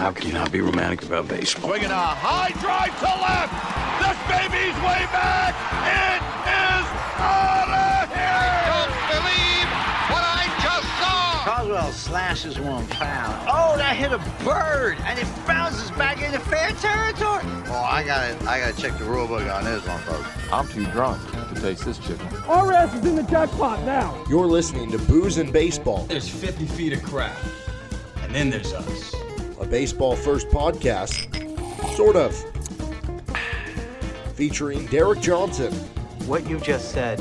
How can you not be romantic about baseball? Swinging a high drive to left. This baby's way back. It is out of here. Don't believe what I just saw. Coswell slashes one foul. Oh, that hit a bird, and it bounces back into fair territory. Oh, I gotta, I gotta check the rule book on this one, folks. I'm too drunk to taste this chicken. Our ass is in the jackpot now. You're listening to Booze and Baseball, There's 50 feet of crap. And then there's us. A baseball first podcast, sort of, featuring Derek Johnson, What you just said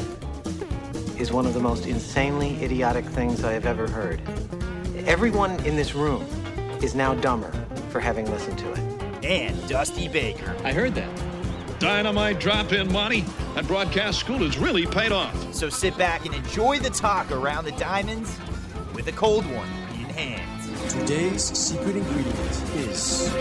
is one of the most insanely idiotic things I have ever heard. Everyone in this room is now dumber for having listened to it. and Dusty Baker. I heard that. Dynamite drop in money. That broadcast school has really paid off. So sit back and enjoy the talk around the diamonds with a cold one in hand. Today's secret ingredient is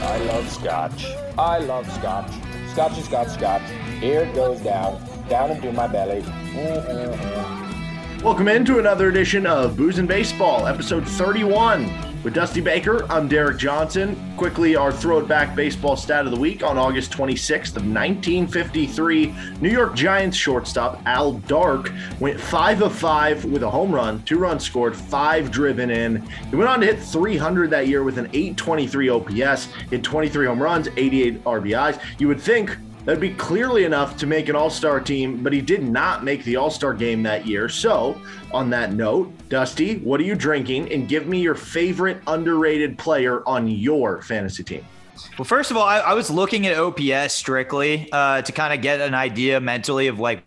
I love scotch. I love scotch. Scotch is got scotch. Here it goes down, down into my belly. Mm-hmm. Welcome into another edition of Booze and Baseball, episode 31. With Dusty Baker, I'm Derek Johnson. Quickly, our throwback baseball stat of the week on August 26th of 1953, New York Giants shortstop Al Dark went 5 of 5 with a home run, two runs scored, five driven in. He went on to hit 300 that year with an 823 OPS, hit 23 home runs, 88 RBIs. You would think That'd be clearly enough to make an all star team, but he did not make the all star game that year. So, on that note, Dusty, what are you drinking? And give me your favorite underrated player on your fantasy team. Well, first of all, I, I was looking at OPS strictly uh, to kind of get an idea mentally of like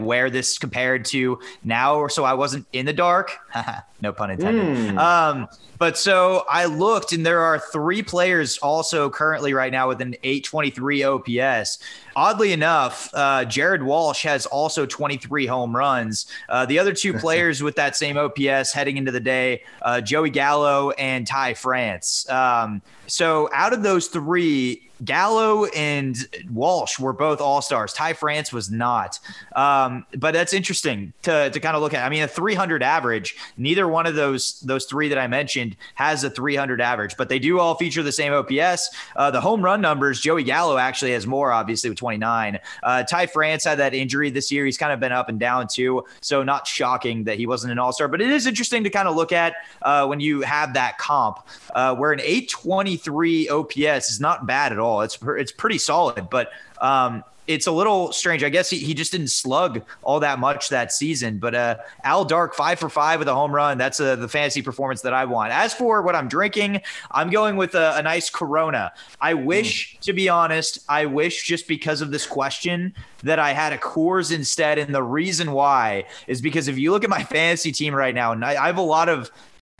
where this compared to now, or so I wasn't in the dark. no pun intended. Um, but so I looked, and there are three players also currently right now with an 823 OPS. Oddly enough, uh, Jared Walsh has also 23 home runs. Uh, the other two players with that same OPS heading into the day, uh, Joey Gallo and Ty France. Um, so out of those three, Gallo and Walsh were both all stars. Ty France was not. Um, but that's interesting to, to kind of look at. I mean, a 300 average. Neither one of those those three that I mentioned has a 300 average, but they do all feature the same OPS. Uh, the home run numbers, Joey Gallo actually has more, obviously with 29. Uh, Ty France had that injury this year. He's kind of been up and down too, so not shocking that he wasn't an All Star. But it is interesting to kind of look at uh, when you have that comp, uh, where an 823 OPS is not bad at all. It's it's pretty solid, but um, it's a little strange. I guess he, he just didn't slug all that much that season. But uh, Al Dark, five for five with a home run. That's uh, the fantasy performance that I want. As for what I'm drinking, I'm going with a, a nice Corona. I wish, to be honest, I wish just because of this question that I had a Coors instead. And the reason why is because if you look at my fantasy team right now, and I, I have a lot of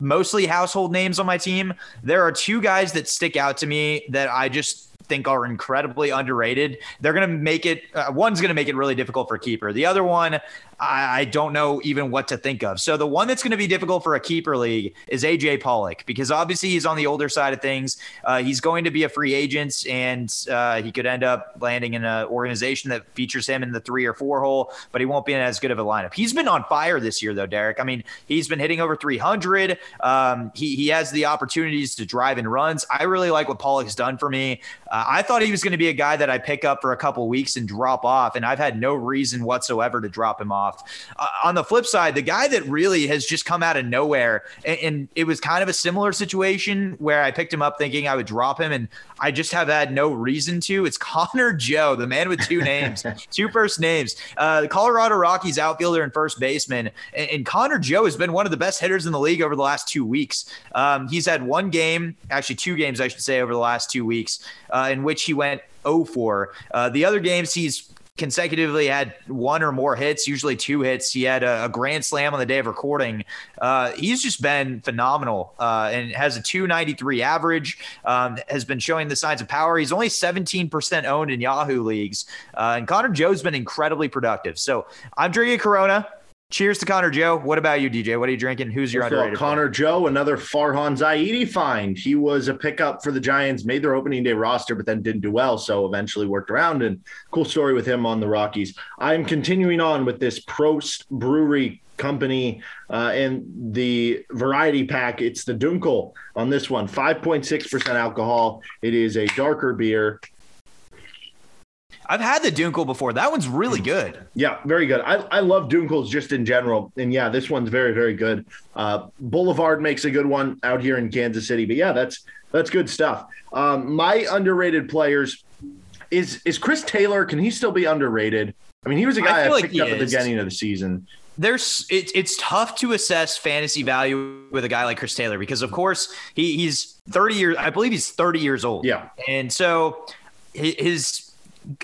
mostly household names on my team, there are two guys that stick out to me that I just think are incredibly underrated. They're going to make it, uh, one's going to make it really difficult for keeper. The other one, I, I don't know even what to think of. So the one that's going to be difficult for a keeper league is AJ Pollock because obviously he's on the older side of things. Uh, he's going to be a free agent and uh, he could end up landing in an organization that features him in the three or four hole, but he won't be in as good of a lineup. He's been on fire this year though, Derek. I mean, he's been hitting over 300. Um, he, he has the opportunities to drive and runs. I really like what Pollock's done for me. Uh, I thought he was going to be a guy that I pick up for a couple weeks and drop off, and I've had no reason whatsoever to drop him off. Uh, on the flip side, the guy that really has just come out of nowhere, and, and, it was kind of a similar situation where I picked him up thinking I would drop him, and I just have had no reason to. It's Connor Joe, the man with two names, two first names. Uh, the Colorado Rockies outfielder and first baseman, and, and, Connor Joe has been one of the best hitters in the league over the last two weeks. Um, he's had one game, actually two games, I should say, over the last two weeks, uh, in which he went 0 4. Uh, the other games he's consecutively had one or more hits, usually two hits. He had a, a grand slam on the day of recording. Uh, he's just been phenomenal uh, and has a 293 average, um, has been showing the signs of power. He's only 17% owned in Yahoo leagues. Uh, and Connor Joe's been incredibly productive. So I'm drinking Corona. Cheers to Connor Joe. What about you, DJ? What are you drinking? Who's your First underrated? Connor Joe, another Farhan Zaidi find. He was a pickup for the Giants, made their opening day roster, but then didn't do well. So eventually worked around. And cool story with him on the Rockies. I'm continuing on with this Prost Brewery company uh, and the variety pack. It's the Dunkel on this one, 5.6% alcohol. It is a darker beer. I've had the Dunkel before. That one's really Hmm. good. Yeah, very good. I, I love Dunkels just in general. And yeah, this one's very, very good. Uh, Boulevard makes a good one out here in Kansas City. But yeah, that's that's good stuff. Um, my underrated players is is Chris Taylor. Can he still be underrated? I mean, he was a guy I, feel like picked up at the beginning of the season. There's it, it's tough to assess fantasy value with a guy like Chris Taylor because of course he, he's 30 years I believe he's 30 years old. Yeah. And so hi- his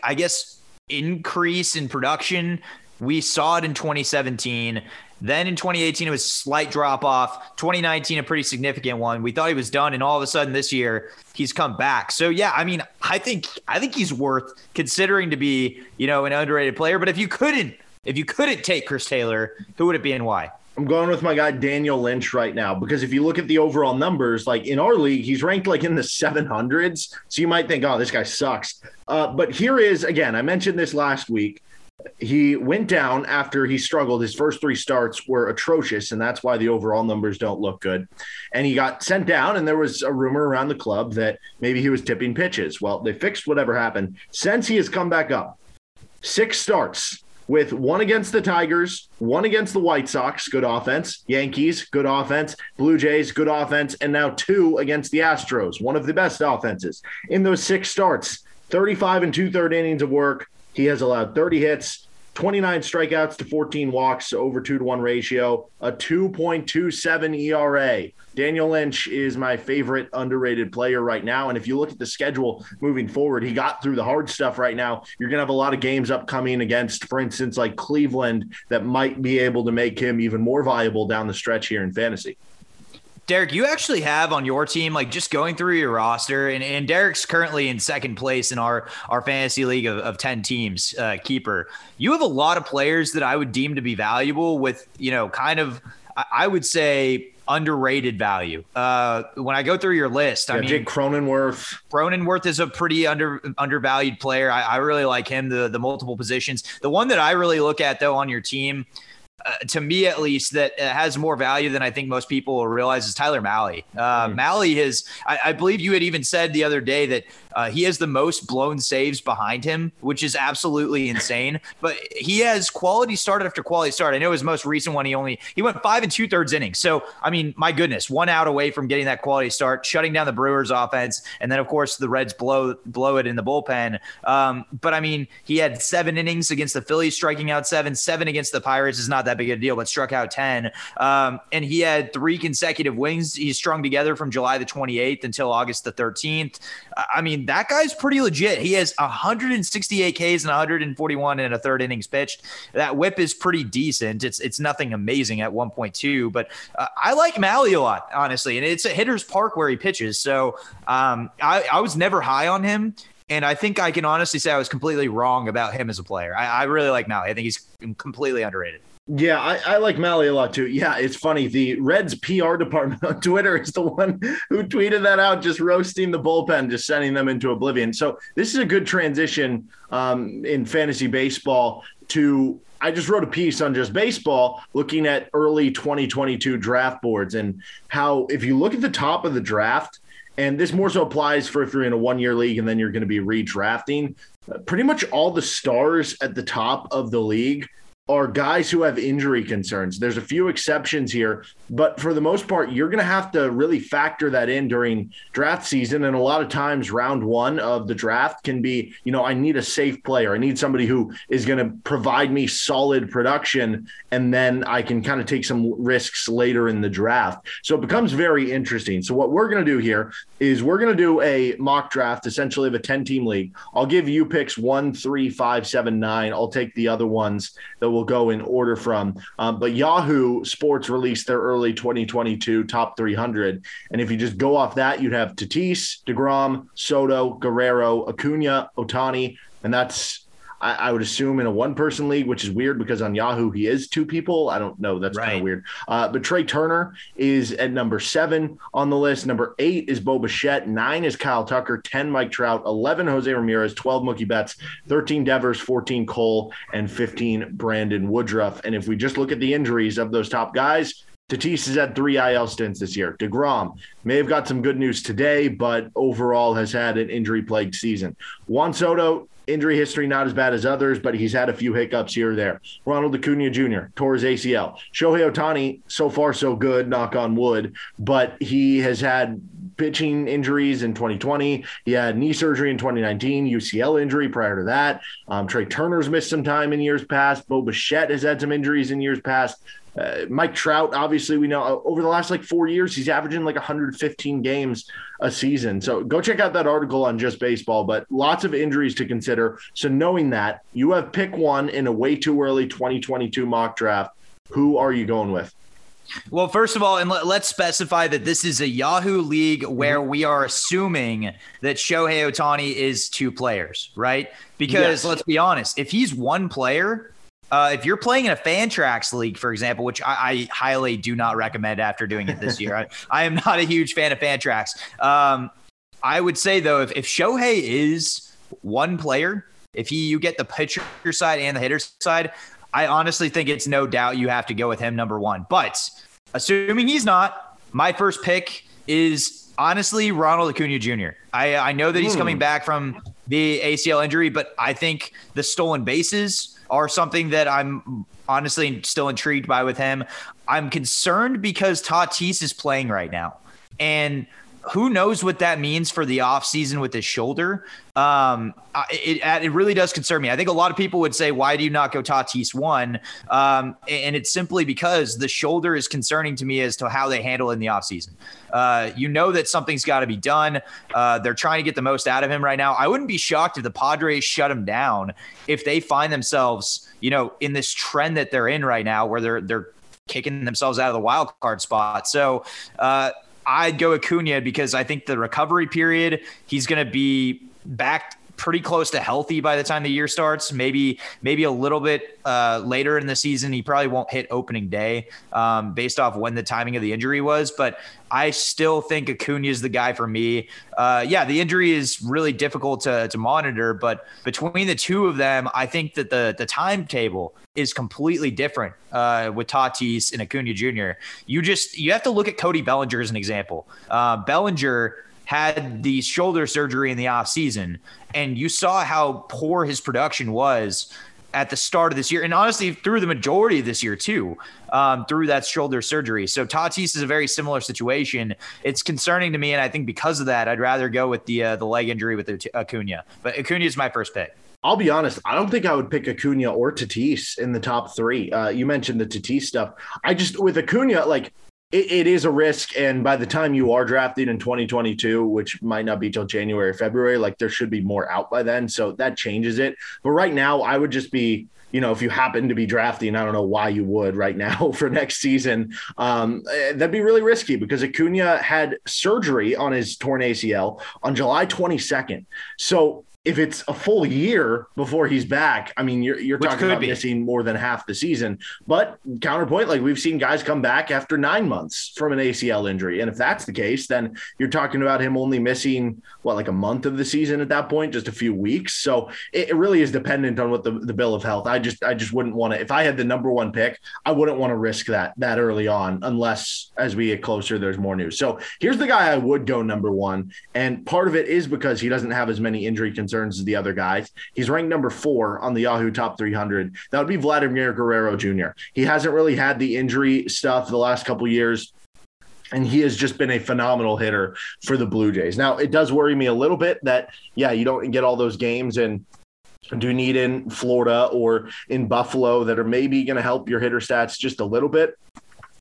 I guess increase in production. We saw it in 2017 then in 2018 it was a slight drop off. 2019 a pretty significant one. We thought he was done and all of a sudden this year he's come back. So yeah i mean i think i think he's worth considering to be you know an underrated player. But if you couldn't if you couldn't take chris taylor who would it be and why I'm going with my guy Daniel Lynch right now because if you look at the overall numbers, like in our league, he's ranked like in the 700s. So you might think, oh, this guy sucks. Uh, but here is again, I mentioned this last week. He went down after he struggled. His first three starts were atrocious, and that's why the overall numbers don't look good. And he got sent down, and there was a rumor around the club that maybe he was tipping pitches. Well, they fixed whatever happened. Since he has come back up, six starts with one against the Tigers, one against the White Sox, good offense, Yankees, good offense, Blue Jays, good offense, and now two against the Astros, one of the best offenses. In those six starts, 35 and two third innings of work, he has allowed 30 hits, 29 strikeouts to 14 walks, over two to one ratio, a 2.27 ERA. Daniel Lynch is my favorite underrated player right now. And if you look at the schedule moving forward, he got through the hard stuff right now. You're going to have a lot of games upcoming against, for instance, like Cleveland that might be able to make him even more viable down the stretch here in fantasy. Derek, you actually have on your team, like just going through your roster, and, and Derek's currently in second place in our our fantasy league of, of 10 teams, uh, keeper. You have a lot of players that I would deem to be valuable with, you know, kind of, I, I would say, underrated value. Uh, when I go through your list, I Yeah, mean, Jake Cronenworth. Cronenworth is a pretty under undervalued player. I, I really like him. The the multiple positions. The one that I really look at though on your team, uh, to me at least, that has more value than I think most people will realize is Tyler Mahle. Uh, Malley has, I, I believe you had even said the other day that uh, he has the most blown saves behind him, which is absolutely insane. But he has quality start after quality start. I know his most recent one, he only he went five and two thirds innings. So I mean, my goodness, one out away from getting that quality start, shutting down the Brewers offense, and then of course the Reds blow blow it in the bullpen. Um, but I mean, he had seven innings against the Phillies, striking out seven. Seven against the Pirates is not that big a deal, but struck out ten. Um, and he had three consecutive wins. He strung together from July the 28th until August the 13th. I mean, that guy's pretty legit. He has 168 Ks and 141 and a third innings pitched. That whip is pretty decent. It's it's nothing amazing at 1.2, but uh, I like Mahle a lot, honestly. And it's a hitter's park where he pitches. So um, I, I was never high on him. And I think I can honestly say I was completely wrong about him as a player. I, I really like Mahle. I think he's completely underrated. Yeah, I, I like Mahle a lot too. Yeah, it's funny. The Reds PR department on Twitter is the one who tweeted that out, just roasting the bullpen, just sending them into oblivion. So this is a good transition um, in fantasy baseball to. I just wrote a piece on just baseball looking at early 2022 draft boards and how, if you look at the top of the draft, and this more so applies for if you're in a one year league and then you're going to be redrafting, pretty much all the stars at the top of the league are guys who have injury concerns. There's a few exceptions here, but for the most part, you're going to have to really factor that in during draft season. And a lot of times, round one of the draft can be, you know, I need a safe player. I need somebody who is going to provide me solid production, and then I can kind of take some risks later in the draft. So it becomes very interesting. So, what we're going to do here is we're going to do a mock draft, essentially of a 10 team league. I'll give you picks one, three, five, seven, nine. I'll take the other ones that will go in order from. Um, but Yahoo Sports released their early 2022 top 300. And if you just go off that, you'd have Tatis, DeGrom, Soto, Guerrero, Acuna, Ohtani. And that's, I, I would assume in a one person league, which is weird because on Yahoo he is two people. I don't know. That's kind of weird. Uh, but Trea Turner is at number seven on the list. Number eight is Bo Bichette. Nine is Kyle Tucker. 10 Mike Trout. 11 Jose Ramirez. 12 Mookie Betts. 13 Devers. 14 Cole. And 15 Brandon Woodruff. And if we just look at the injuries of those top guys, Tatis has had three IL stints this year. DeGrom may have got some good news today, but overall has had an injury plagued season. Juan Soto, injury history not as bad as others, but he's had a few hiccups here or there. Ronald Acuna Jr., tore his ACL. Shohei Ohtani, so far so good, knock on wood, but he has had pitching injuries in 2020. He had knee surgery in 2019, UCL injury prior to that. Um, Trea Turner's missed some time in years past. Bo Bichette has had some injuries in years past. Uh, Mike Trout, obviously, we know uh, over the last like four years, he's averaging like 115 games a season. So go check out that article on Just Baseball, but lots of injuries to consider. So knowing that, you have pick one in a way too early 2022 mock draft. Who are you going with? Well, first of all, and let, us specify that this is a Yahoo league where we are assuming that Shohei Ohtani is two players, right? Because Yes. let's be honest, if he's one player, uh, if you're playing in a Fantrax league, for example, which I, I highly do not recommend after doing it this year, I, I am not a huge fan of Fantrax. Um, I would say though, if, if Shohei is one player, if he you get the pitcher side and the hitter side, I honestly think it's no doubt you have to go with him number one. But assuming he's not, my first pick is honestly Ronald Acuna Jr. I, I know that he's Hmm. coming back from the ACL injury, but I think the stolen bases are something that I'm honestly still intrigued by with him. I'm concerned because Tatis is playing right now. And who knows what that means for the offseason with his shoulder. Um, it, it really does concern me. I think a lot of people would say, why do you not go Tatis one? Um, and it's simply because the shoulder is concerning to me as to how they handle it in the offseason. Uh, you know that something's got to be done. Uh, they're trying to get the most out of him right now. I wouldn't be shocked if the Padres shut him down if they find themselves, you know, in this trend that they're in right now where they're, they're, kicking themselves out of the wild card spot. So uh, I'd go Acuna because I think the recovery period, he's going to be back pretty close to healthy by the time the year starts. Maybe maybe a little bit uh, later in the season. He probably won't hit opening day um, based off when the timing of the injury was. But I still think Acuna is the guy for me. Uh, yeah, the injury is really difficult to, to monitor, but between the two of them, I think that the the timetable is completely different uh, with Tatis and Acuna Jr. You just you have to look at Cody Bellinger as an example. Uh, Bellinger had the shoulder surgery in the offseason, and you saw how poor his production was at the start of this year, and honestly through the majority of this year too, um, through that shoulder surgery. So Tatis is a very similar situation. It's concerning to me, and I think because of that, I'd rather go with the uh, the leg injury with Acuna. But Acuna is my first pick. I'll be honest. I don't think I would pick Acuna or Tatis in the top three. Uh, you mentioned the Tatis stuff. I just with Acuna, like it, it is a risk, and by the time you are drafted in 2022, which might not be till January, February, like there should be more out by then, so that changes it. But right now, I would just be. You know, if you happen to be drafting, I don't know why you would right now for next season. Um, eh, that'd be really risky because Acuna had surgery on his torn ACL on July 22nd. So if it's a full year before he's back, I mean, you're, you're Which talking about be. missing more than half the season. But counterpoint, like we've seen guys come back after nine months from an ACL injury. And if that's the case, then you're talking about him only missing, what, like a month of the season at that point, just a few weeks. So it, it really is dependent on what the, the bill of health. I just, I just wouldn't want to, if I had the number one pick, I wouldn't want to risk that that early on, unless as we get closer, there's more news. So here's the guy I would go number one. And part of it is because he doesn't have as many injury concerns as the other guys. He's ranked number four on the Yahoo Top 300. That would be Vladimir Guerrero Jr. He hasn't really had the injury stuff the last couple years. And he has just been a phenomenal hitter for the Blue Jays. Now, it does worry me a little bit that, yeah, you don't get all those games and Dunedin Florida or in Buffalo that are maybe going to help your hitter stats just a little bit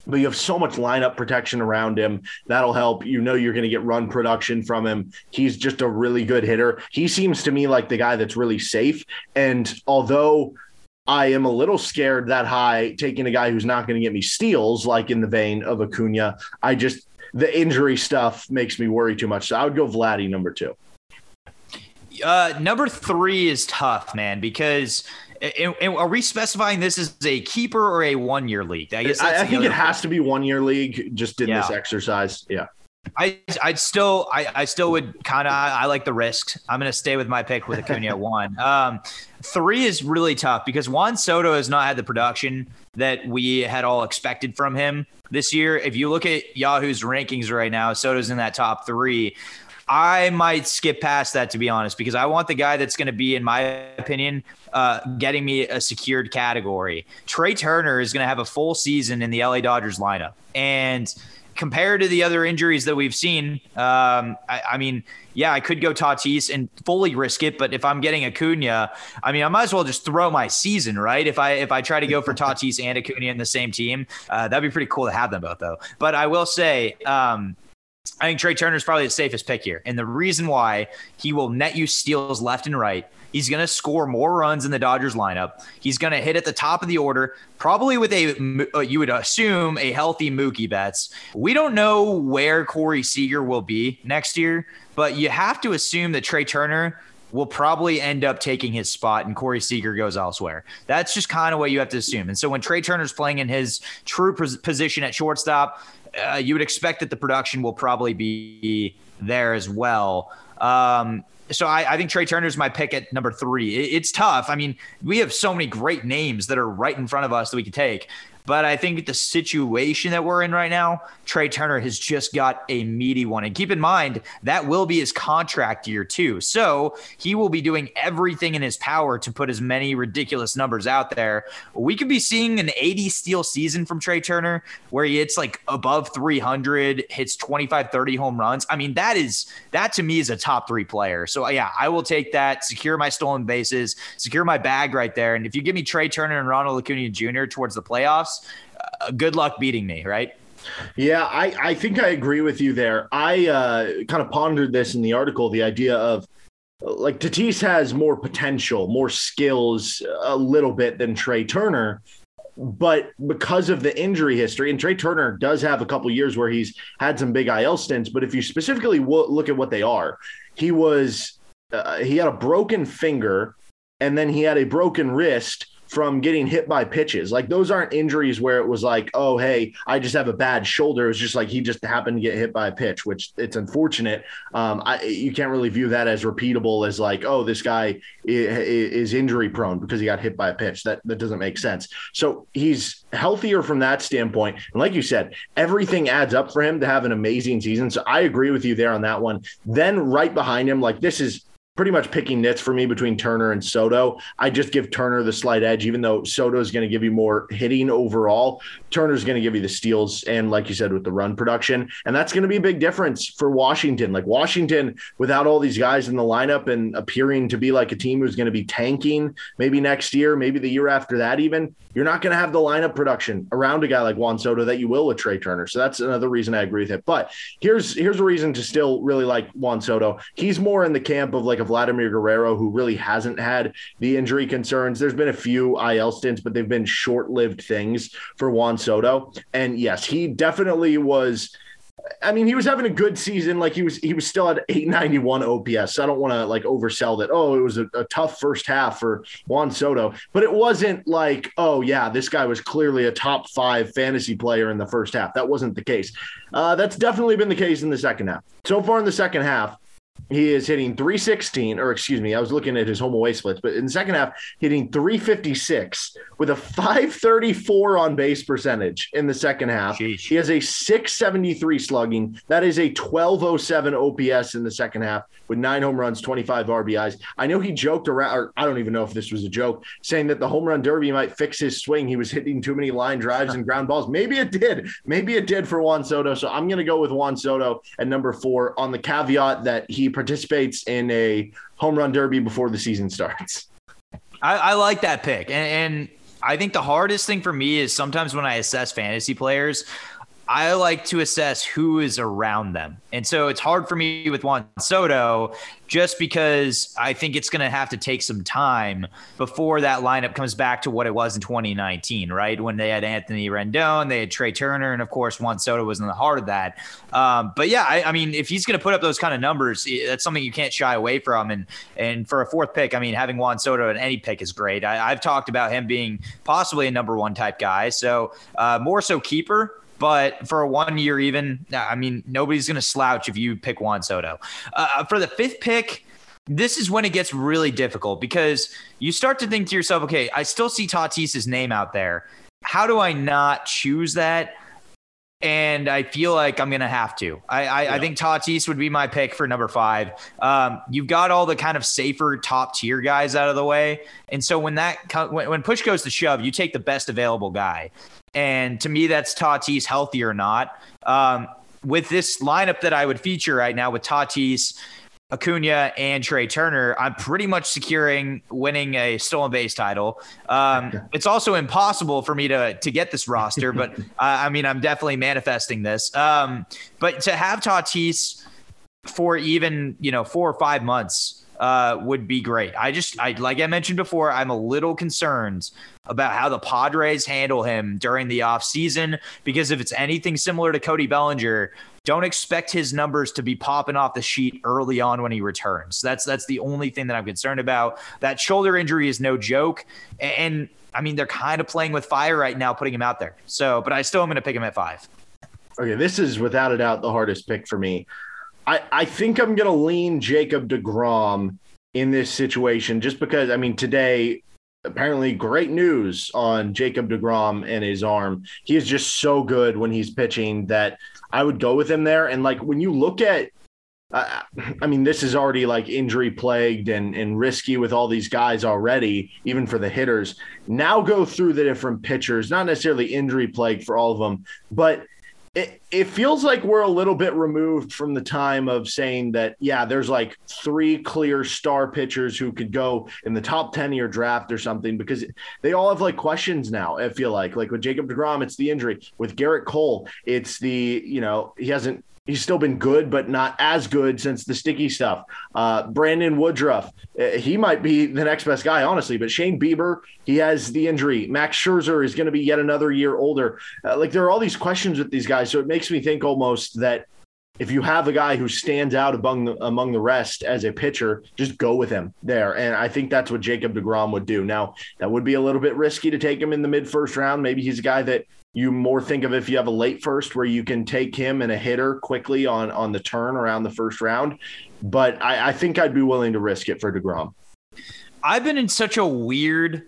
but you have so much lineup protection around him. That'll help. You know you're going to get run production from him. He's just a really good hitter. He seems to me like the guy that's really safe. And although I am a little scared that high taking a guy who's not going to get me steals, like in the vein of Acuna, I just the injury stuff makes me worry too much. So I would go Vladdy number two. Uh, number three is tough, man, because are we specifying this as a keeper or a one year league? I guess I, I think it has to be one year league. Just in yeah. this exercise, yeah. I I'd still I, I still would kind of I like the risks. I'm gonna stay with my pick with Acuna at one. Um, three is really tough because Juan Soto has not had the production that we had all expected from him this year. If you look at Yahoo's rankings right now, Soto's in that top three. I might skip past that to be honest, because I want the guy that's going to be, in my opinion, uh, getting me a secured category. Trea Turner is going to have a full season in the LA Dodgers lineup, and compared to the other injuries that we've seen, um, I, I, mean, yeah, I could go Tatis and fully risk it, but if I'm getting Acuna, I mean, I might as well just throw my season, right? If I if I try to go for Tatis and Acuna in the same team, uh, that'd be pretty cool to have them both, though. But I will say. Um, I think Trea Turner is probably the safest pick here. And the reason why he will net you steals left and right He's going to score more runs in the Dodgers lineup. He's going to hit at the top of the order, probably with a, uh, you would assume, a healthy Mookie Betts. We don't know where Corey Seager will be next year, but you have to assume that Trea Turner will probably end up taking his spot and Corey Seager goes elsewhere. That's just kind of what you have to assume. And so when Trea Turner's playing in his true position at shortstop, uh, you would expect that the production will probably be there as well. Um, so I, I, think Trea Turner is my pick at number three. It, it's tough. I mean, we have so many great names that are right in front of us that we could take. But I think the situation that we're in right now, Trea Turner has just got a meaty one. And keep in mind, that will be his contract year, too. So he will be doing everything in his power to put as many ridiculous numbers out there. We could be seeing an 80 steal season from Trea Turner where he hits like above 300, hits 25, 30 home runs. I mean, that is, that to me is a top three player. So uh, yeah, I will take that, secure my stolen bases, secure my bag right there. And if you give me Trea Turner and Ronald Acuna Jr. towards the playoffs, uh, good luck beating me, right? Yeah, I, I think I agree with you there. I uh, kind of pondered this in the article the idea of like Tatis has more potential, more skills a little bit than Trea Turner. But because of the injury history, and Trea Turner does have a couple years where he's had some big IL stints. But if you specifically w- look at what they are, he was uh, he had a broken finger, and then he had a broken wrist from getting hit by pitches. Like those aren't injuries where it was like, oh, hey, I just have a bad shoulder. It's just like he just happened to get hit by a pitch, which it's unfortunate. Um, I, you can't really view that as repeatable as like, oh, this guy is injury prone because he got hit by a pitch. That that doesn't make sense. So he's healthier from that standpoint. And like you said, everything adds up for him to have an amazing season. So I agree with you there on that one. Then right behind him, like this is pretty much picking nits for me between Turner and Soto. I just give Turner the slight edge, even though Soto is going to give you more hitting overall. Turner's going to give you the steals and, like you said, with the run production. And that's going to be a big difference for Washington. Like Washington, without all these guys in the lineup and appearing to be like a team who's going to be tanking maybe next year, maybe the year after that, even, you're not going to have the lineup production around a guy like Juan Soto that you will with Trea Turner. So that's another reason I agree with it. But here's here's a reason to still really like Juan Soto. He's more in the camp of like a Vladimir Guerrero who really hasn't had the injury concerns. There's been a few IL stints, but they've been short lived things for Juan Soto. And yes, he definitely was I mean, he was having a good season. Like he was, he was still at 891 OPS. So I don't want to like oversell that. Oh, it was a, a, tough first half for Juan Soto, but it wasn't like, oh yeah, this guy was clearly a top five fantasy player in the first half. That wasn't the case. Uh, that's definitely been the case in the second half. So far in the second half, he is hitting 316, or excuse me, I was looking at his home away splits, but in the second half, hitting 356 with a 534 on base percentage in the second half. Sheesh. He has a 673 slugging. That is a 1207 OPS in the second half with nine home runs, 25 RBIs. I know he joked around, or I don't even know if this was a joke, saying that the home run derby might fix his swing. He was hitting too many line drives and ground balls. Maybe it did. Maybe it did for Juan Soto. So I'm going to go with Juan Soto at number four on the caveat that he participates in a home run derby before the season starts. I, I like that pick. And, and I think the hardest thing for me is sometimes when I assess fantasy players, I like to assess who is around them. And so it's hard for me with Juan Soto just because I think it's going to have to take some time before that lineup comes back to what it was in 2019, right? When they had Anthony Rendon, they had Trea Turner, and of course, Juan Soto was in the heart of that. Um, but yeah, I, I, mean, if he's going to put up those kind of numbers, that's something you can't shy away from. And and for a fourth pick, I mean, having Juan Soto at any pick is great. I, have talked about him being possibly a number one type guy. So uh, more so keeper. But for a one year, even, I mean, nobody's going to slouch if you pick Juan Soto. Uh, for the fifth pick, this is when it gets really difficult because you start to think to yourself, okay, I still see Tatis's name out there. How do I not choose that? And I feel like I'm to have to. I, I, yeah. I, think Tatis would be my pick for number five. Um, you've got all the kind of safer top tier guys out of the way. And so when that when, when push goes to shove, you take the best available guy. And to me, that's Tatis healthy or not. Um, with this lineup that I would feature right now with Tatis, Acuna, and Trea Turner, I'm pretty much securing winning a stolen base title. Um, it's also impossible for me to to get this roster, but uh, I mean, I'm definitely manifesting this. Um, but to have Tatis for even you know four or five months uh, would be great. I just, I like I mentioned before, I'm a little concerned about how the Padres handle him during the offseason because if it's anything similar to Cody Bellinger, don't expect his numbers to be popping off the sheet early on when he returns. That's that's the only thing that I'm concerned about. That shoulder injury is no joke, and I mean they're kind of playing with fire right now, putting him out there. So, but I still am going to pick him at five. Okay, this is without a doubt the hardest pick for me. I, I think I'm going to lean Jacob DeGrom in this situation just because, I mean, today, apparently great news on Jacob DeGrom and his arm. He is just so good when he's pitching that I would go with him there. And like when you look at, uh, I mean, this is already like injury plagued and, and risky with all these guys already, even for the hitters. Now go through the different pitchers, not necessarily injury plagued for all of them, but it, it feels like we're a little bit removed from the time of saying that, yeah, there's like three clear star pitchers who could go in the top 10 of your draft or something because they all have like questions now. I feel like, like with Jacob DeGrom, it's the injury. With Gerrit Cole, it's the, you know, he hasn't he's still been good, but not as good since the sticky stuff. Uh, Brandon Woodruff, uh, he might be the next best guy, honestly. But Shane Bieber, he has the injury. Max Scherzer is going to be yet another year older. Uh, like there are all these questions with these guys, so it makes me think almost that if you have a guy who stands out among the, among the rest as a pitcher, just go with him there. And I think that's what Jacob DeGrom would do. Now, that would be a little bit risky to take him in the mid first round. Maybe he's a guy that you more think of if you have a late first where you can take him and a hitter quickly on on the turn around the first round. But I, I think I'd be willing to risk it for DeGrom. I've been in such a weird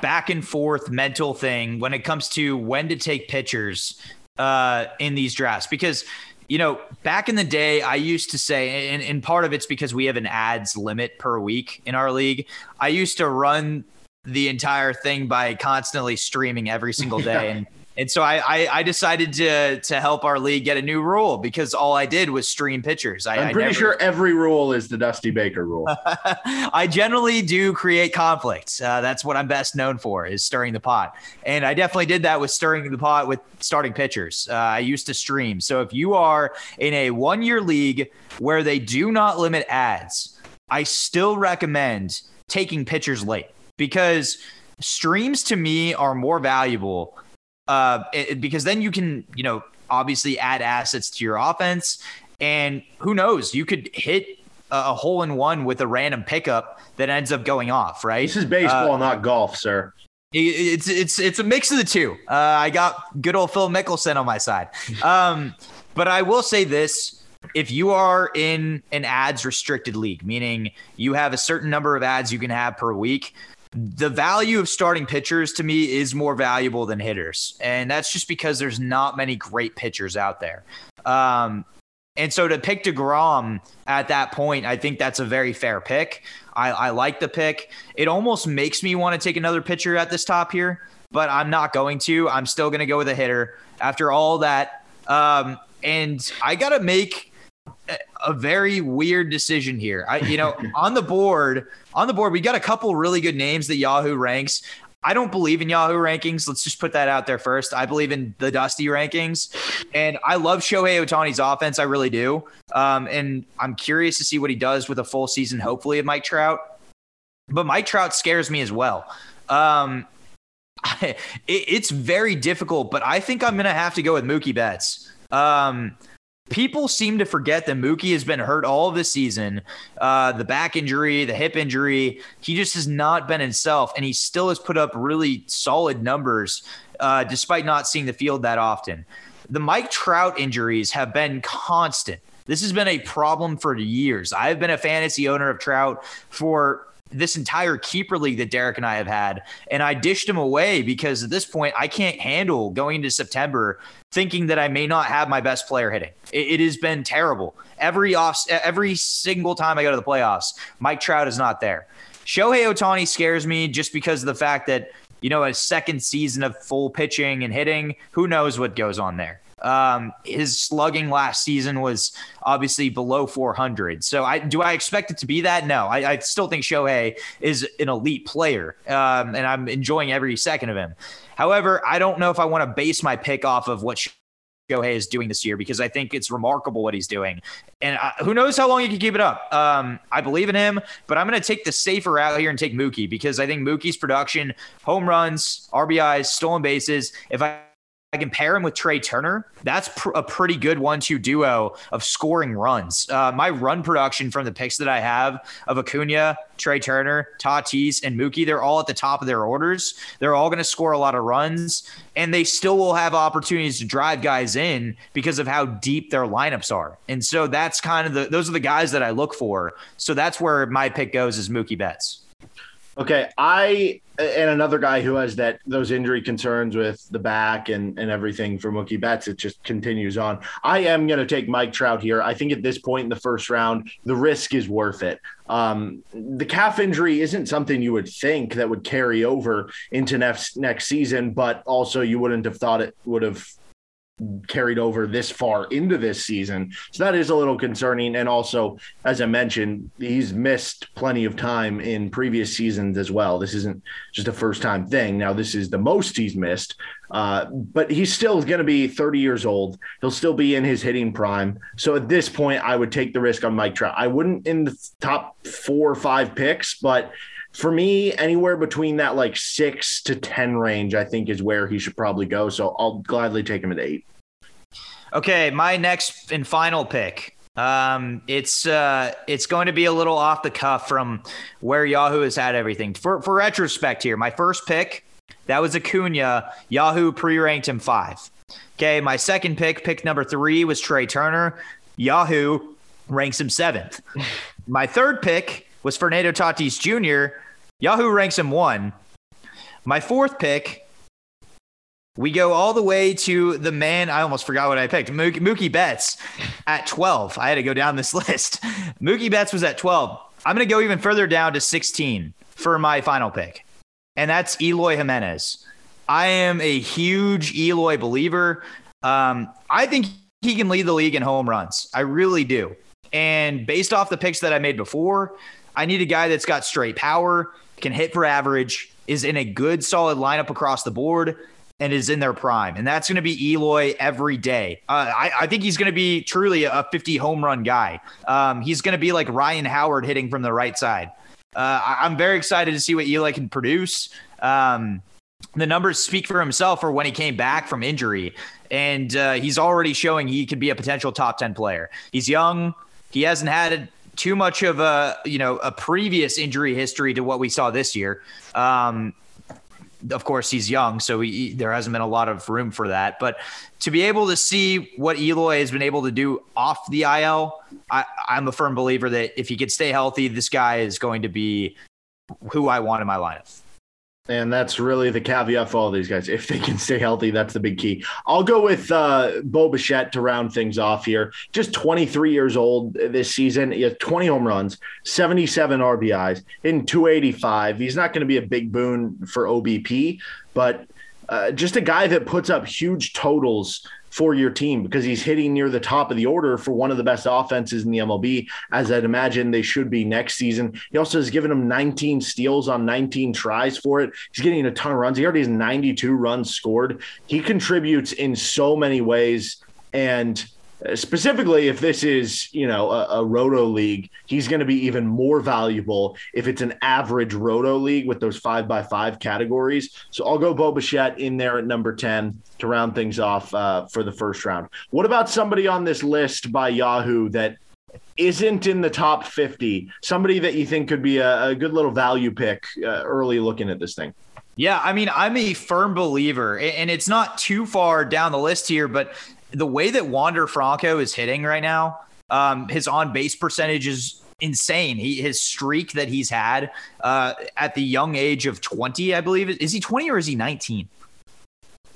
back and forth mental thing when it comes to when to take pitchers uh, in these drafts because you know, back in the day, I used to say, and, and part of it's because we have an adds limit per week in our league. I used to run the entire thing by constantly streaming every single day. and and so I, I, I, decided to to help our league get a new rule because all I did was stream pitchers. I, am pretty never, sure every rule is the Dusty Baker rule. I generally do create conflicts. Uh, that's what I'm best known for is stirring the pot, and I definitely did that with stirring the pot with starting pitchers. Uh, I used to stream. So if you are in a one year league where they do not limit adds, I still recommend taking pitchers late because streams to me are more valuable uh, it, because then you can, you know, obviously add assets to your offense. And who knows, you could hit a, a hole in one with a random pickup that ends up going off, right? This is baseball, uh, not golf, sir. It's it's it's a mix of the two. Uh, I got good old Phil Mickelson on my side, um, but I will say this: if you are in an adds restricted league, meaning you have a certain number of adds you can have per week, the value of starting pitchers to me is more valuable than hitters. And that's just because there's not many great pitchers out there. Um, and so to pick DeGrom at that point, I think that's a very fair pick. I, I like the pick. It almost makes me want to take another pitcher at this top here, but I'm not going to. I'm still going to go with a hitter after all that. Um, and I got to make a very weird decision here. I, you know, on the board, on the board, we got a couple really good names that Yahoo ranks. I don't believe in Yahoo rankings. Let's just put that out there first. I believe in the Dusty rankings, and I love Shohei Ohtani's offense. I really do. Um, and I'm curious to see what he does with a full season, hopefully, of Mike Trout. But Mike Trout scares me as well. Um, it, it's very difficult, but I think I'm going to have to go with Mookie Betts. Um, people seem to forget that Mookie has been hurt all of this season. Uh, the back injury, the hip injury, he just has not been himself, and he still has put up really solid numbers uh, despite not seeing the field that often. The Mike Trout injuries have been constant. This has been a problem for years. I've been a fantasy owner of Trout for this entire keeper league that Derek and I have had. And I dished him away because at this point, I can't handle going into September thinking that I may not have my best player hitting. It, it has been terrible. Every off, every single time I go to the playoffs, Mike Trout is not there. Shohei Ohtani scares me just because of the fact that, you know, a second season of full pitching and hitting, who knows what goes on there. Um, his slugging last season was obviously below 400. So I do I expect it to be that? No, I, I still think Shohei is an elite player, um, and I'm enjoying every second of him. However, I don't know if I want to base my pick off of what Shohei is doing this year because I think it's remarkable what he's doing. And uh, who knows how long he can keep it up. Um, I believe in him, but I'm going to take the safer route here and take Mookie because I think Mookie's production, home runs, RBIs, stolen bases, if I I can pair him with Trea Turner. That's pr- a pretty good one-two duo of scoring runs. Uh, my run production from the picks that I have of Acuna, Trea Turner, Tatis, and Mookie, they're all at the top of their orders. They're all going to score a lot of runs, and they still will have opportunities to drive guys in because of how deep their lineups are. And so that's kind of the those are the guys that I look for. So that's where my pick goes is Mookie Betts. Okay, I and another guy who has that those injury concerns with the back and and everything for Mookie Betts, it just continues on. I am going to take Mike Trout here. I think at this point in the first round, the risk is worth it. Um, the calf injury isn't something you would think that would carry over into next next season, but also you wouldn't have thought it would have carried over this far into this season. So that is a little concerning. And also, as I mentioned, he's missed plenty of time in previous seasons as well. This isn't just a first time thing. Now, this is the most he's missed, uh, but he's still going to be 30 years old. He'll still be in his hitting prime. So at this point, I would take the risk on Mike Trout. I wouldn't in the top four or five picks, but for me, anywhere between that like six to 10 range, I think is where he should probably go. So I'll gladly take him at eight. Okay, my next and final pick. Um, it's uh, it's going to be a little off the cuff from where Yahoo has had everything. For for retrospect here, my first pick that was Acuna. Yahoo pre-ranked him five. Okay, my second pick, pick number three, was Trea Turner. Yahoo ranks him seventh. my third pick was Fernando Tatis Jr. Yahoo ranks him one. My fourth pick, we go all the way to the man. I almost forgot what I picked. Mookie, Betts at 12. I had to go down this list. Mookie Betts was at 12. I'm going to go even further down to 16 for my final pick, and that's Eloy Jimenez. I am a huge Eloy believer. Um, I think he can lead the league in home runs. I really do. And based off the picks that I made before, I need a guy that's got straight power, can hit for average, is in a good solid lineup across the board, and is in their prime. And that's going to be Eloy every day. Uh, I, I, think he's going to be truly a 50 home run guy. Um, he's going to be like Ryan Howard hitting from the right side. Uh, I, am very excited to see what Eloy can produce. Um, the numbers speak for himself for when he came back from injury. And uh, he's already showing he could be a potential top 10 player. He's young. He hasn't had too much of a you know a previous injury history to what we saw this year. Um, of course, he's young, so he, there hasn't been a lot of room for that. But to be able to see what Eloy has been able to do off the IL, I, I'm a firm believer that if he could stay healthy, this guy is going to be who I want in my lineup. And that's really the caveat for all these guys. If they can stay healthy, that's the big key. I'll go with uh, Bo Bichette to round things off here. Just 23 years old this season. He has 20 home runs, 77 RBIs, in 285. He's not going to be a big boon for OBP, but uh, just a guy that puts up huge totals for your team because he's hitting near the top of the order for one of the best offenses in the MLB, as I'd imagine they should be next season. He also has given him 19 steals on 19 tries for it. He's getting a ton of runs. He already has 92 runs scored. He contributes in so many ways. And specifically if this is you know a, a roto league he's going to be even more valuable if it's an average roto league with those five by five categories. So i'll go Bo Bichette in there at number 10 to round things off uh, for the first round. What about somebody on this list by yahoo that isn't in the top 50 somebody that you think could be a, a good little value pick uh, early looking at this thing. Yeah, I mean, I'm a firm believer, and it's not too far down the list here, but the way that Wander Franco is hitting right now, um, his on base percentage is insane. He his streak that he's had uh, at the young age of 20, I believe. Is he 20 or is he 19?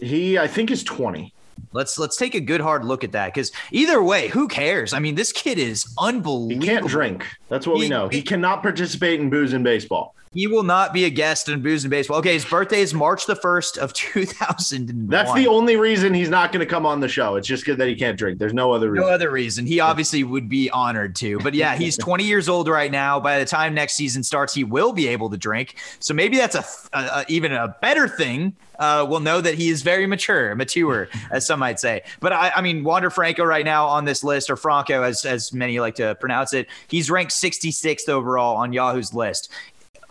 He, I think, is 20. Let's let's take a good hard look at that because either way, who cares? I mean, this kid is unbelievable. He can't drink. That's what he, we know. He, he cannot participate in booze in baseball. He will not be a guest in Booze and Baseball. Okay, his birthday is March the 1st of 2001. That's the only reason he's not going to come on the show. It's just good that he can't drink. There's no other reason. No other reason. He obviously would be honored to. But yeah, he's 20 years old right now. By the time next season starts, he will be able to drink. So maybe that's a, a, a even a better thing. Uh, we'll know that he is very mature, mature, as some might say. But I, I mean, Wander Franco right now on this list, or Franco, as as many like to pronounce it, he's ranked 66th overall on Yahoo's list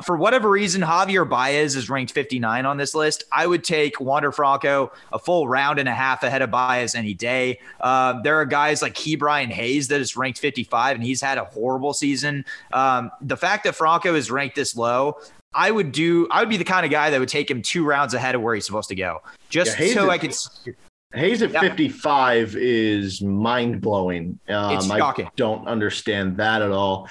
for whatever reason, Javier Baez is ranked 59 on this list. I would take Wander Franco a full round and a half ahead of Baez any day. Uh, there are guys like Ke'Bryan Hayes that is ranked 55, and he's had a horrible season. Um, the fact that Franco is ranked this low, I would do. I would be the kind of guy that would take him two rounds ahead of where he's supposed to go, just yeah, so I could. Hayes at yeah. 55 is mind blowing. Um, it's shocking. I don't understand that at all.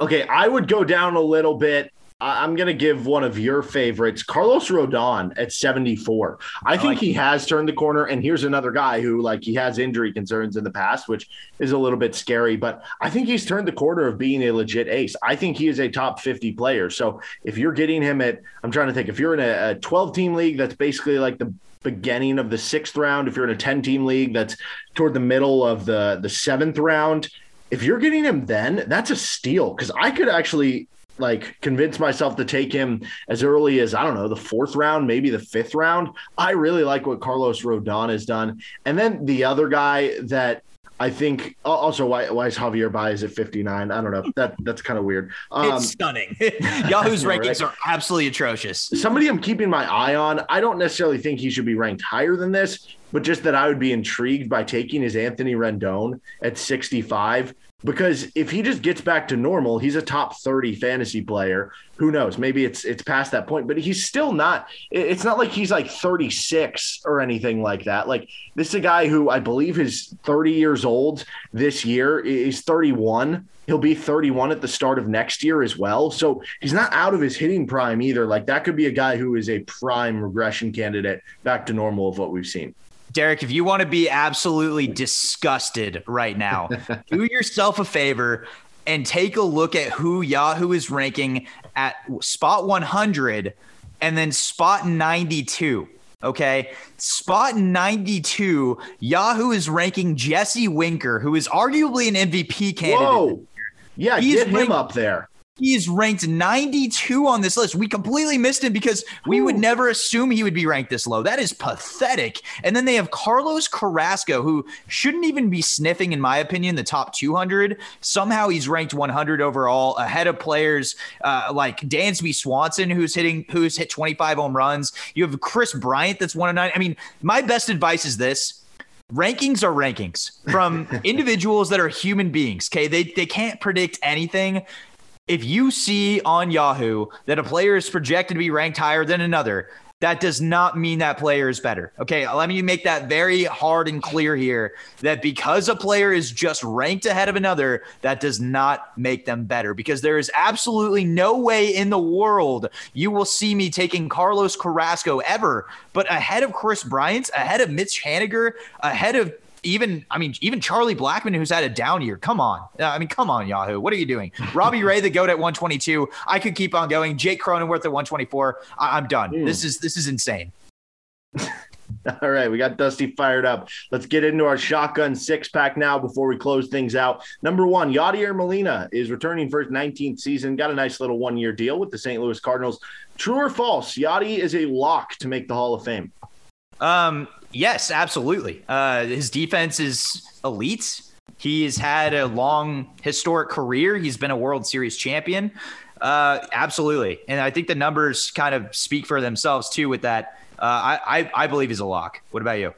Okay, I would go down a little bit. I'm going to give one of your favorites, Carlos Rodon at 74. I, I think like he has turned the corner. And here's another guy who, like, he has injury concerns in the past, which is a little bit scary, but I think he's turned the corner of being a legit ace. I think he is a top 50 player. So if you're getting him at, I'm trying to think, if you're in a 12 team league, that's basically like the beginning of the sixth round. If you're in a 10 team league, that's toward the middle of the, the seventh round if you're getting him then, that's a steal because I could actually like convince myself to take him as early as I don't know the fourth round, maybe the fifth round. I really like what Carlos Rodon has done, and then the other guy that I think also why, why is Javier Baez at 59? I don't know. That that's kind of weird. Um, it's stunning. Yahoo's rankings right? are absolutely atrocious. Somebody I'm keeping my eye on. I don't necessarily think he should be ranked higher than this, but just that I would be intrigued by taking is Anthony Rendon at 65 because if he just gets back to normal, he's a top 30 fantasy player. Who knows? Maybe it's it's past that point, but he's still not it's not like he's like 36 or anything like that. Like this is a guy who I believe is 30 years old this year. He's 31. He'll be 31 at the start of next year as well. So he's not out of his hitting prime either. Like that could be a guy who is a prime regression candidate back to normal of what we've seen. Derek, if you want to be absolutely disgusted right now, do yourself a favor and take a look at who Yahoo is ranking at spot 100 and then spot 92. Okay. Spot 92, Yahoo is ranking Jesse Winker, who is arguably an MVP candidate. Whoa. Yeah, He's get him ranked, up there. He is ranked 92 on this list. We completely missed him because we would never assume he would be ranked this low. That is pathetic. And then they have Carlos Carrasco, who shouldn't even be sniffing, in my opinion, the top 200. Somehow he's ranked 100 overall, ahead of players uh, like Dansby Swanson, who's hitting, who's hit 25 home runs. You have Kris Bryant, that's one of nine. I mean, my best advice is this rankings are rankings from individuals that are human beings. Okay. They, they can't predict anything if you see on Yahoo that a player is projected to be ranked higher than another, that does not mean that player is better. Okay, let me make that very hard and clear here that because a player is just ranked ahead of another, that does not make them better because there is absolutely no way in the world you will see me taking Carlos Carrasco ever, but ahead of Kris Bryant, ahead of Mitch Haniger, ahead of even I mean even Charlie Blackmon, who's had a down year. Come on, uh, I mean come on Yahoo, what are you doing? Robbie Ray the goat at 122. I could keep on going. Jake Cronenworth at 124. I- am done. Mm. This is this is insane. All right, we got Dusty fired up. Let's get into our shotgun six pack now before we close things out. Number one, Yadier Molina is returning for his 19th season. Got a nice little one year deal with the St. Louis Cardinals. True or false? Yadi is a lock to make the Hall of Fame. Um, yes, absolutely. Uh, his defense is elite. He's had a long historic career. He's been a World Series champion. Uh, absolutely, and I think the numbers kind of speak for themselves too. With that, uh, I, I I believe he's a lock. What about you?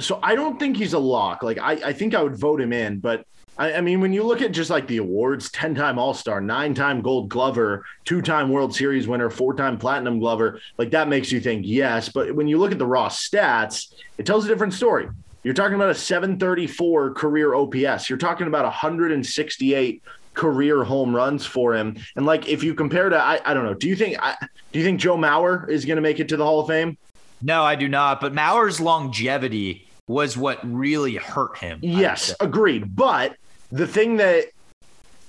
So I don't think he's a lock. Like I, I think I would vote him in, but I, I mean, when you look at just like the awards 10 time All Star, nine time Gold Glover, two time World Series winner, four time Platinum Glover, like that makes you think yes. But when you look at the raw stats, it tells a different story. You're talking about a 734 career OPS. You're talking about 168 career home runs for him. And like, if you compare to, I, I don't know, do you think, I, do you think Joe Mauer is going to make it to the Hall of Fame? No, I do not. But Mauer's longevity was what really hurt him. Yes, agreed. But the thing that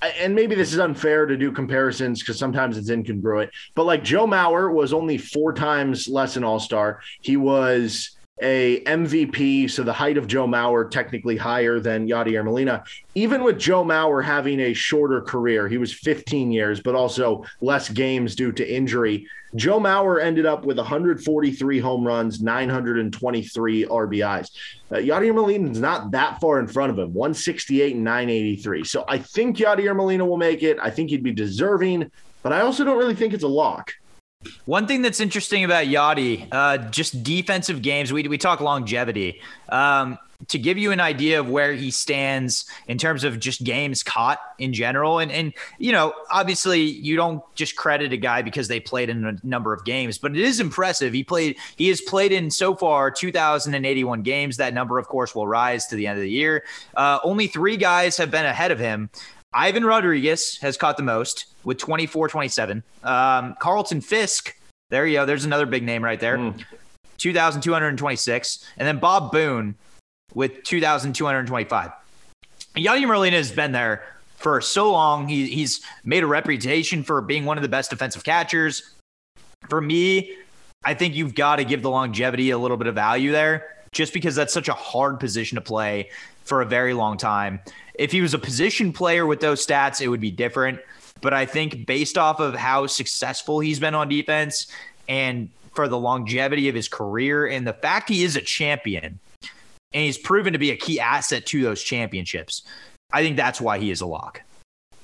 and maybe this is unfair to do comparisons because sometimes it's incongruent, but like Joe Mauer was only four times less an all star. He was a MVP, so the height of Joe Mauer technically higher than Yadier Molina. Even with Joe Mauer having a shorter career, he was 15 years, but also less games due to injury. Joe Mauer ended up with 143 home runs, 923 RBIs. Uh, Yadier Molina is not that far in front of him, 168 and 983. So I think Yadier Molina will make it. I think he'd be deserving, but I also don't really think it's a lock. One thing that's interesting about Yadi, uh, just defensive games. We we talk longevity. Um, to give you an idea of where he stands in terms of just games caught in general, and and you know, obviously, you don't just credit a guy because they played in a number of games, but it is impressive. He played. He has played in so far 2,081 games. That number, of course, will rise to the end of the year. Uh, only three guys have been ahead of him. Ivan Rodriguez has caught the most with 24 27. Um, Carlton Fisk, there you go. There's another big name right there. Mm. 2,226. And then Bob Boone with 2,225. Yadier Molina has been there for so long. He, he's made a reputation for being one of the best defensive catchers. For me, I think you've got to give the longevity a little bit of value there just because that's such a hard position to play for a very long time. If he was a position player with those stats, it would be different. But I think based off of how successful he's been on defense and for the longevity of his career and the fact he is a champion and he's proven to be a key asset to those championships, I think that's why he is a lock.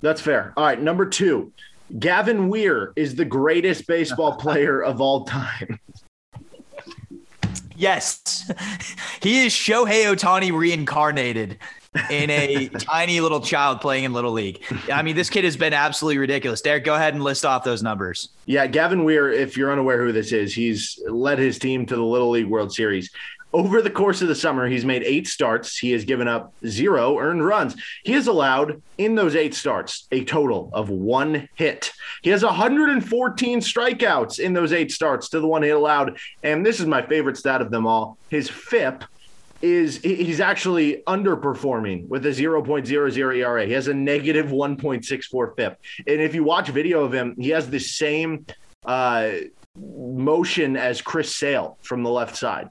That's fair. All right, number two. Gavin Weir is the greatest baseball player of all time. Yes, he is Shohei Ohtani reincarnated in a tiny little child playing in Little League. I mean, this kid has been absolutely ridiculous. Derek, go ahead and list off those numbers. Yeah, Gavin Weir, if you're unaware who this is, he's led his team to the Little League World Series. Over the course of the summer, he's made eight starts. He has given up zero earned runs. He has allowed in those eight starts a total of one hit. He has 114 strikeouts in those eight starts to the one hit allowed. And this is my favorite stat of them all. His FIP is he's actually underperforming with a 0.00 ERA. He has a negative 1.64 FIP. And if you watch video of him, he has the same uh, motion as Chris Sale from the left side.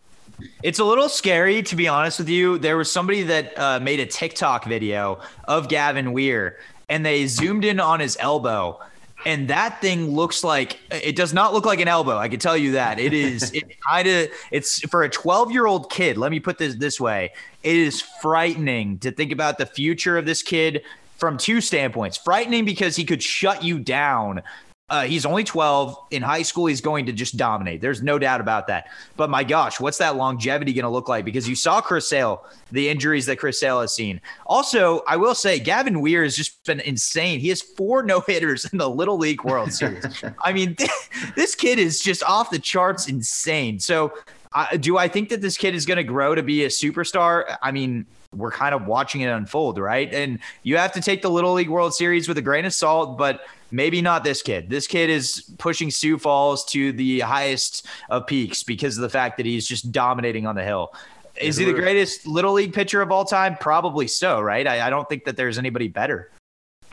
It's a little scary, to be honest with you. There was somebody that uh, made a TikTok video of Gavin Weir, and they zoomed in on his elbow and that thing looks like it does not look like an elbow. I can tell you that it is. it kind of it's for a 12 year old kid. Let me put this this way: it is frightening to think about the future of this kid from two standpoints. Frightening because he could shut you down uh, he's only 12 in high school. He's going to just dominate. There's no doubt about that. But my gosh, what's that longevity going to look like? Because you saw Chris Sale, the injuries that Chris Sale has seen. Also, I will say Gavin Weir has just been insane. He has four no hitters in the Little League World Series. I mean, this kid is just off the charts insane. So, uh, do I think that this kid is going to grow to be a superstar? I mean, we're kind of watching it unfold, right? And you have to take the Little League World Series with a grain of salt, but maybe not this kid. This kid is pushing Sioux Falls to the highest of peaks because of the fact that he's just dominating on the hill. Is he the greatest little league pitcher of all time? Probably so, right? I, I don't think that there's anybody better.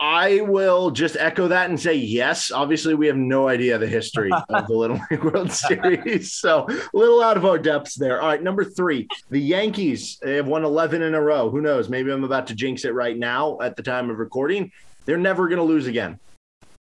I I will just echo that and say yes. Obviously, we have no idea the history of the Little League World Series, so a little out of our depths there. All right, number three, the Yankees they have won 11 in a row. Who knows? Maybe I'm about to jinx it right now at the time of recording. They're never going to lose again.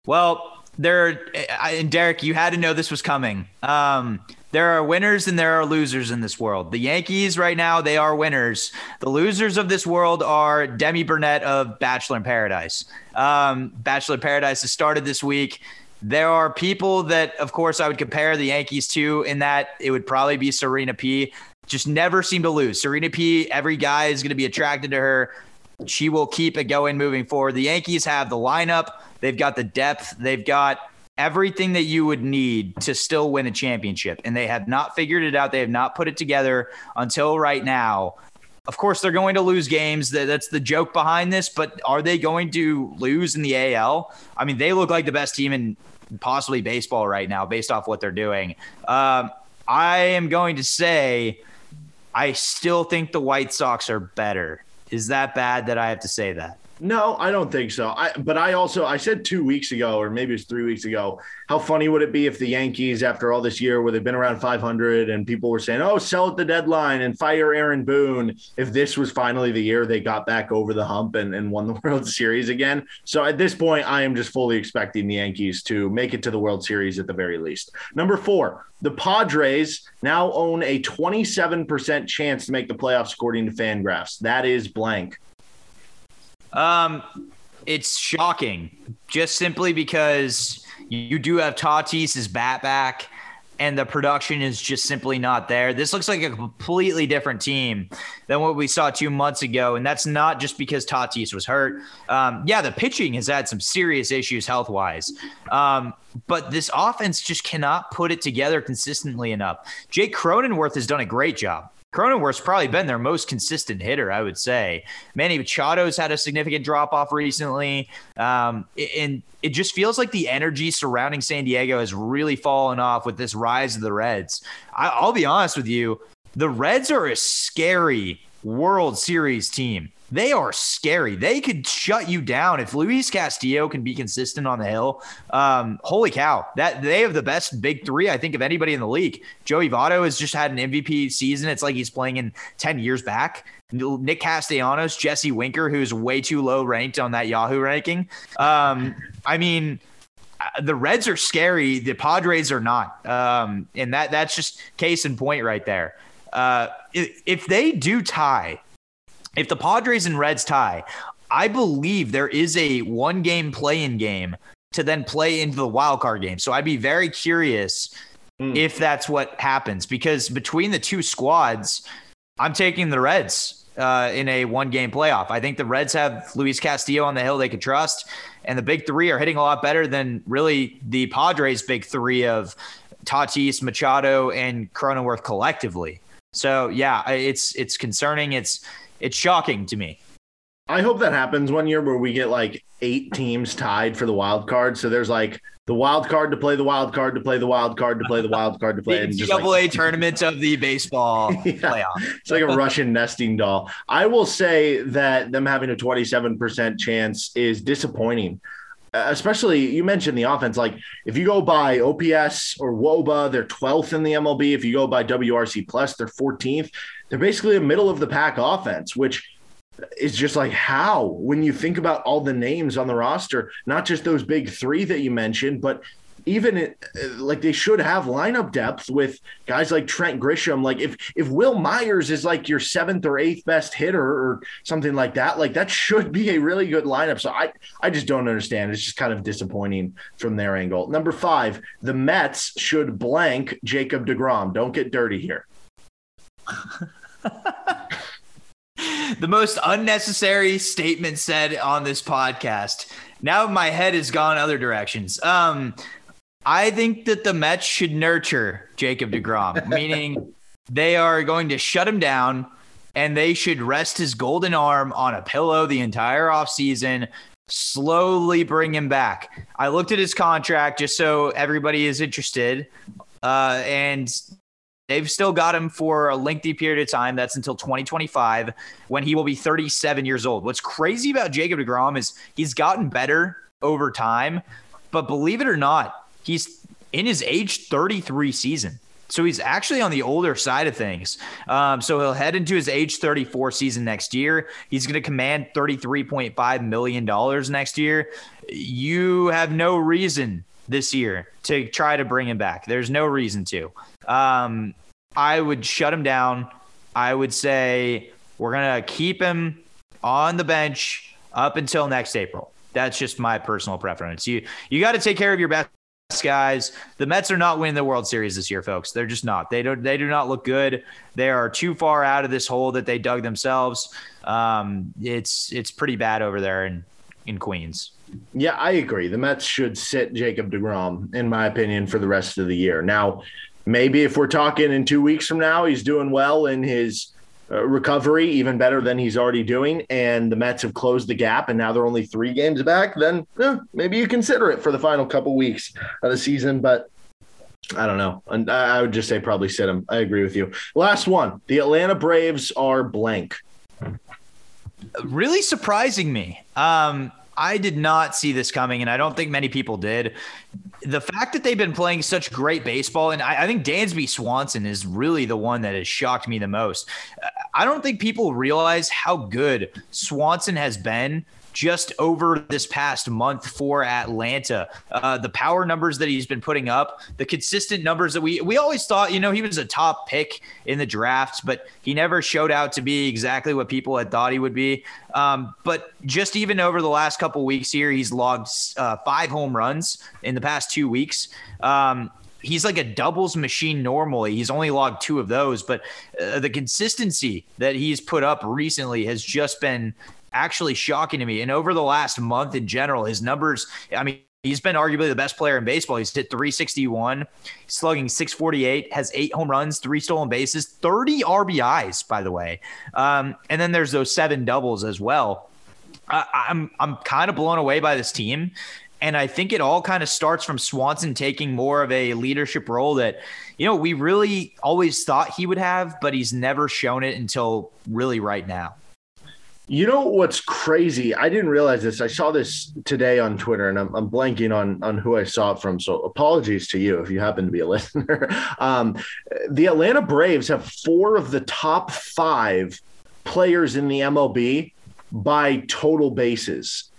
Well, there, and Derek, you had to know this was coming. Um, there are winners and there are losers in this world. The Yankees right now, they are winners. The losers of this world are Demi Burnett of Bachelor in Paradise. Um, Bachelor in Paradise has started this week. There are people that, of course, I would compare the Yankees to in that it would probably be Serena P. Just never seem to lose. Serena P, every guy is going to be attracted to her. She will keep it going moving forward. The Yankees have the lineup, they've got the depth, they've got everything that you would need to still win a championship. And they have not figured it out. They have not put it together until right now. Of course, they're going to lose games. That's the joke behind this. But are they going to lose in the AL? I mean, they look like the best team in possibly baseball right now, based off what they're doing. Um, I am going to say I still think the White Sox are better. Is that bad that I have to say that? No, I don't think so. I but I also I said two weeks ago, or maybe it was three weeks ago, how funny would it be if the Yankees, after all this year where they've been around 500 and people were saying, "Oh, sell at the deadline and fire Aaron Boone," if this was finally the year they got back over the hump and, and won the World Series again. So at this point, I am just fully expecting the Yankees to make it to the World Series at the very least. Number four, the Padres now own a 27% chance to make the playoffs according to Fangraphs. That is blank. Um, it's shocking, just simply because you do have Tatis's bat back, and the production is just simply not there. This looks like a completely different team than what we saw two months ago, and that's not just because Tatis was hurt. Um, yeah, the pitching has had some serious issues health wise, um, but this offense just cannot put it together consistently enough. Jake Cronenworth has done a great job. Cronenworth's probably been their most consistent hitter, I would say. Manny Machado's had a significant drop off recently. Um, and it just feels like the energy surrounding San Diego has really fallen off with this rise of the Reds. I, I'll be honest with you, the Reds are a scary World Series team they are scary. They could shut you down if Luis Castillo can be consistent on the hill. Um, holy cow! That they have the best big three I think of anybody in the league. Joey Votto has just had an MVP season. It's like he's playing in ten years back. Nick Castellanos, Jesse Winker, who's way too low ranked on that Yahoo ranking. Um, I mean, uh, the Reds are scary. The Padres are not, um, and that that's just case in point right there. Uh, if, if they do tie if the Padres and Reds tie, I believe there is a one game play in game to then play into the wild card game. So I'd be very curious mm. if that's what happens because between the two squads, I'm taking the Reds uh, in a one game playoff. I think the Reds have Luis Castillo on the hill they could trust, and the big three are hitting a lot better than really the Padres' big three of Tatis, Machado, and Cronenworth collectively. So yeah, it's it's concerning. It's it's shocking to me. I hope that happens one year where we get like eight teams tied for the wild card. So there's like the wild card to play the wild card to play the wild card to play the wild card to play. the NCAA like, tournament of the baseball yeah, playoff. It's like a Russian nesting doll. I will say that them having a 27% chance is disappointing. Especially, you mentioned the offense. Like, if you go by OPS or WOBA, they're 12th in the MLB. If you go by WRC Plus, they're 14th they're basically a middle of the pack offense, which is just like how when you think about all the names on the roster, not just those big three that you mentioned, but even it, like they should have lineup depth with guys like Trent Grisham. Like if if Wil Myers is like your seventh or eighth best hitter or something like that, like that should be a really good lineup. So I I just don't understand. It's just kind of disappointing from their angle. Number five, the Mets should blank Jacob Degrom. Don't get dirty here. the most unnecessary statement said on this podcast. Now my head has gone other directions. Um, I think that the Mets should nurture Jacob DeGrom, meaning they are going to shut him down and they should rest his golden arm on a pillow the entire offseason, slowly bring him back. I looked at his contract just so everybody is interested. Uh, and They've still got him for a lengthy period of time. That's until 2025 when he will be 37 years old. What's crazy about Jacob DeGrom is he's gotten better over time, but believe it or not, he's in his age 33 season. So he's actually on the older side of things. Um, so he'll head into his age 34 season next year. He's going to command $33.5 million next year. You have no reason this year to try to bring him back. There's no reason to. Um, I would shut him down. I would say we're going to keep him on the bench up until next April. That's just my personal preference. You you got to take care of your best guys. The Mets are not winning the World Series this year, folks. They're just not. They don't. They do not look good. They are too far out of this hole that they dug themselves. Um, it's it's pretty bad over there in in Queens. Yeah, I agree. The Mets should sit Jacob DeGrom, in my opinion, for the rest of the year. Now, maybe if we're talking in two weeks from now, he's doing well in his uh, recovery, even better than he's already doing, and the Mets have closed the gap, and now they're only three games back, then eh, maybe you consider it for the final couple weeks of the season. But I don't know. And I would just say probably sit him. I agree with you. Last one. The Atlanta Braves are blank. Really surprising me. Um, I did not see this coming, and I don't think many people did. The fact that they've been playing such great baseball, and I, I, think Dansby Swanson is really the one that has shocked me the most. I don't think people realize how good Swanson has been just over this past month for Atlanta. Uh, the power numbers that he's been putting up, the consistent numbers that we we always thought, you know, he was a top pick in the drafts, but he never showed out to be exactly what people had thought he would be. Um, but just even over the last couple weeks here, he's logged uh, five home runs in the past two weeks. Um, he's like a doubles machine normally. He's only logged two of those, but uh, the consistency that he's put up recently has just been actually shocking to me. And over the last month in general, his numbers, I mean, He's been arguably the best player in baseball. He's hit 361, slugging 648, has eight home runs, three stolen bases, 30 RBIs, by the way. Um, and then there's those seven doubles as well. I, I'm I'm kind of blown away by this team. And I think it all kind of starts from Swanson taking more of a leadership role that, you know, we really always thought he would have, but he's never shown it until really right now. You know what's crazy? I didn't realize this. I saw this today on Twitter, and I'm, I'm blanking on on who I saw it from. So apologies to you if you happen to be a listener. Um, the Atlanta Braves have four of the top five players in the MLB by total bases.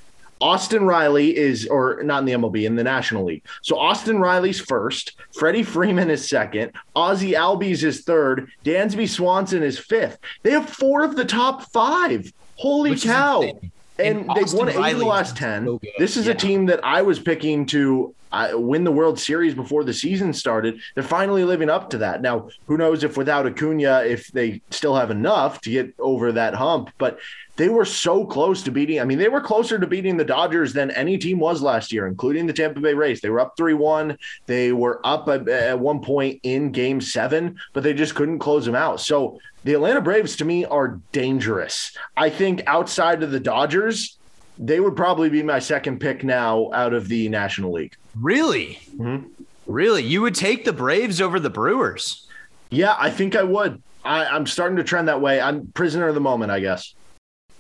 Austin Riley is, or not in the MLB, in the National League. So Austin Riley's first, Freddie Freeman is second, Ozzie Albies is third, Dansby Swanson is fifth. They have four of the top five. Holy cow! And, and they've won eight of the last ten. So this is yeah. a team that I was picking to uh, win the World Series before the season started. They're finally living up to that. Now, who knows if without Acuna, if they still have enough to get over that hump? But they were so close to beating. I mean, they were closer to beating the Dodgers than any team was last year, including the Tampa Bay Rays. They were up 3 1. They were up at, at one point in game seven, but they just couldn't close them out. So the Atlanta Braves, to me, are dangerous. I think outside of the Dodgers, they would probably be my second pick now out of the National League. Really? Mm-hmm. Really? You would take the Braves over the Brewers? Yeah, I think I would. I, am starting to trend that way. I'm prisoner of the moment, I guess.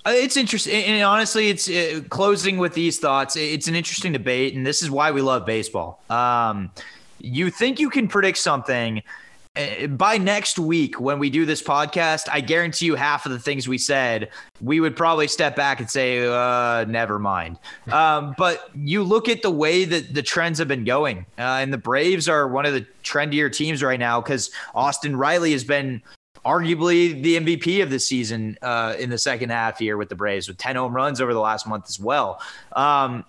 Uh, it's interesting, and honestly, it's uh, closing with these thoughts. It's an interesting debate, and this is why we love baseball. Um, you think you can predict something uh, by next week when we do this podcast, I guarantee you half of the things we said, we would probably step back and say, uh, never mind. Um, but you look at the way that the trends have been going, uh, and the Braves are one of the trendier teams right now because Austin Riley has been arguably the MVP of the season uh, in the second half here with the Braves, with 10 home runs over the last month as well. Um,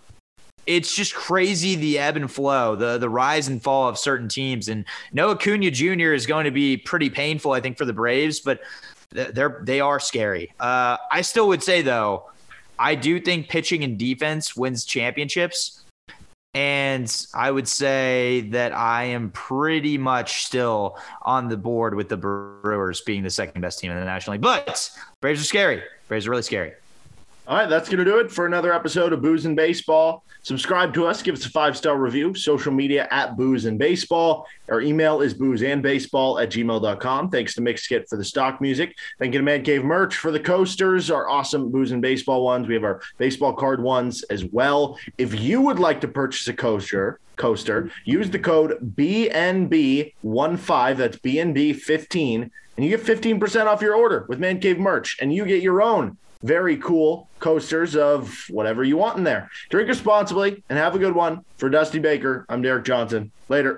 it's just crazy the ebb and flow, the the rise and fall of certain teams. And no Acuna Jr. is going to be pretty painful, I think, for the Braves, but they're they are scary. Uh, I still would say though, I do think pitching and defense wins championships. And I would say that I am pretty much still on the board with the Brewers being the second best team in the National League. But Braves are scary. Braves are really scary. All right, that's going to do it for another episode of Booze and Baseball. Subscribe to us, give us a five star review, social media at Booze and Baseball. Our email is boozeandbaseball at gmail.com. Thanks to Mixkit for the stock music. Thank you to Man Cave Merch for the coasters, our awesome Booze and Baseball ones. We have our baseball card ones as well. If you would like to purchase a coaster, coaster, use the code BNB15, that's BNB15, and you get 15% off your order with Man Cave Merch, and you get your own very cool coasters of whatever you want in there. Drink responsibly and have a good one. For Dusty Baker, I'm Derek Johnson. Later.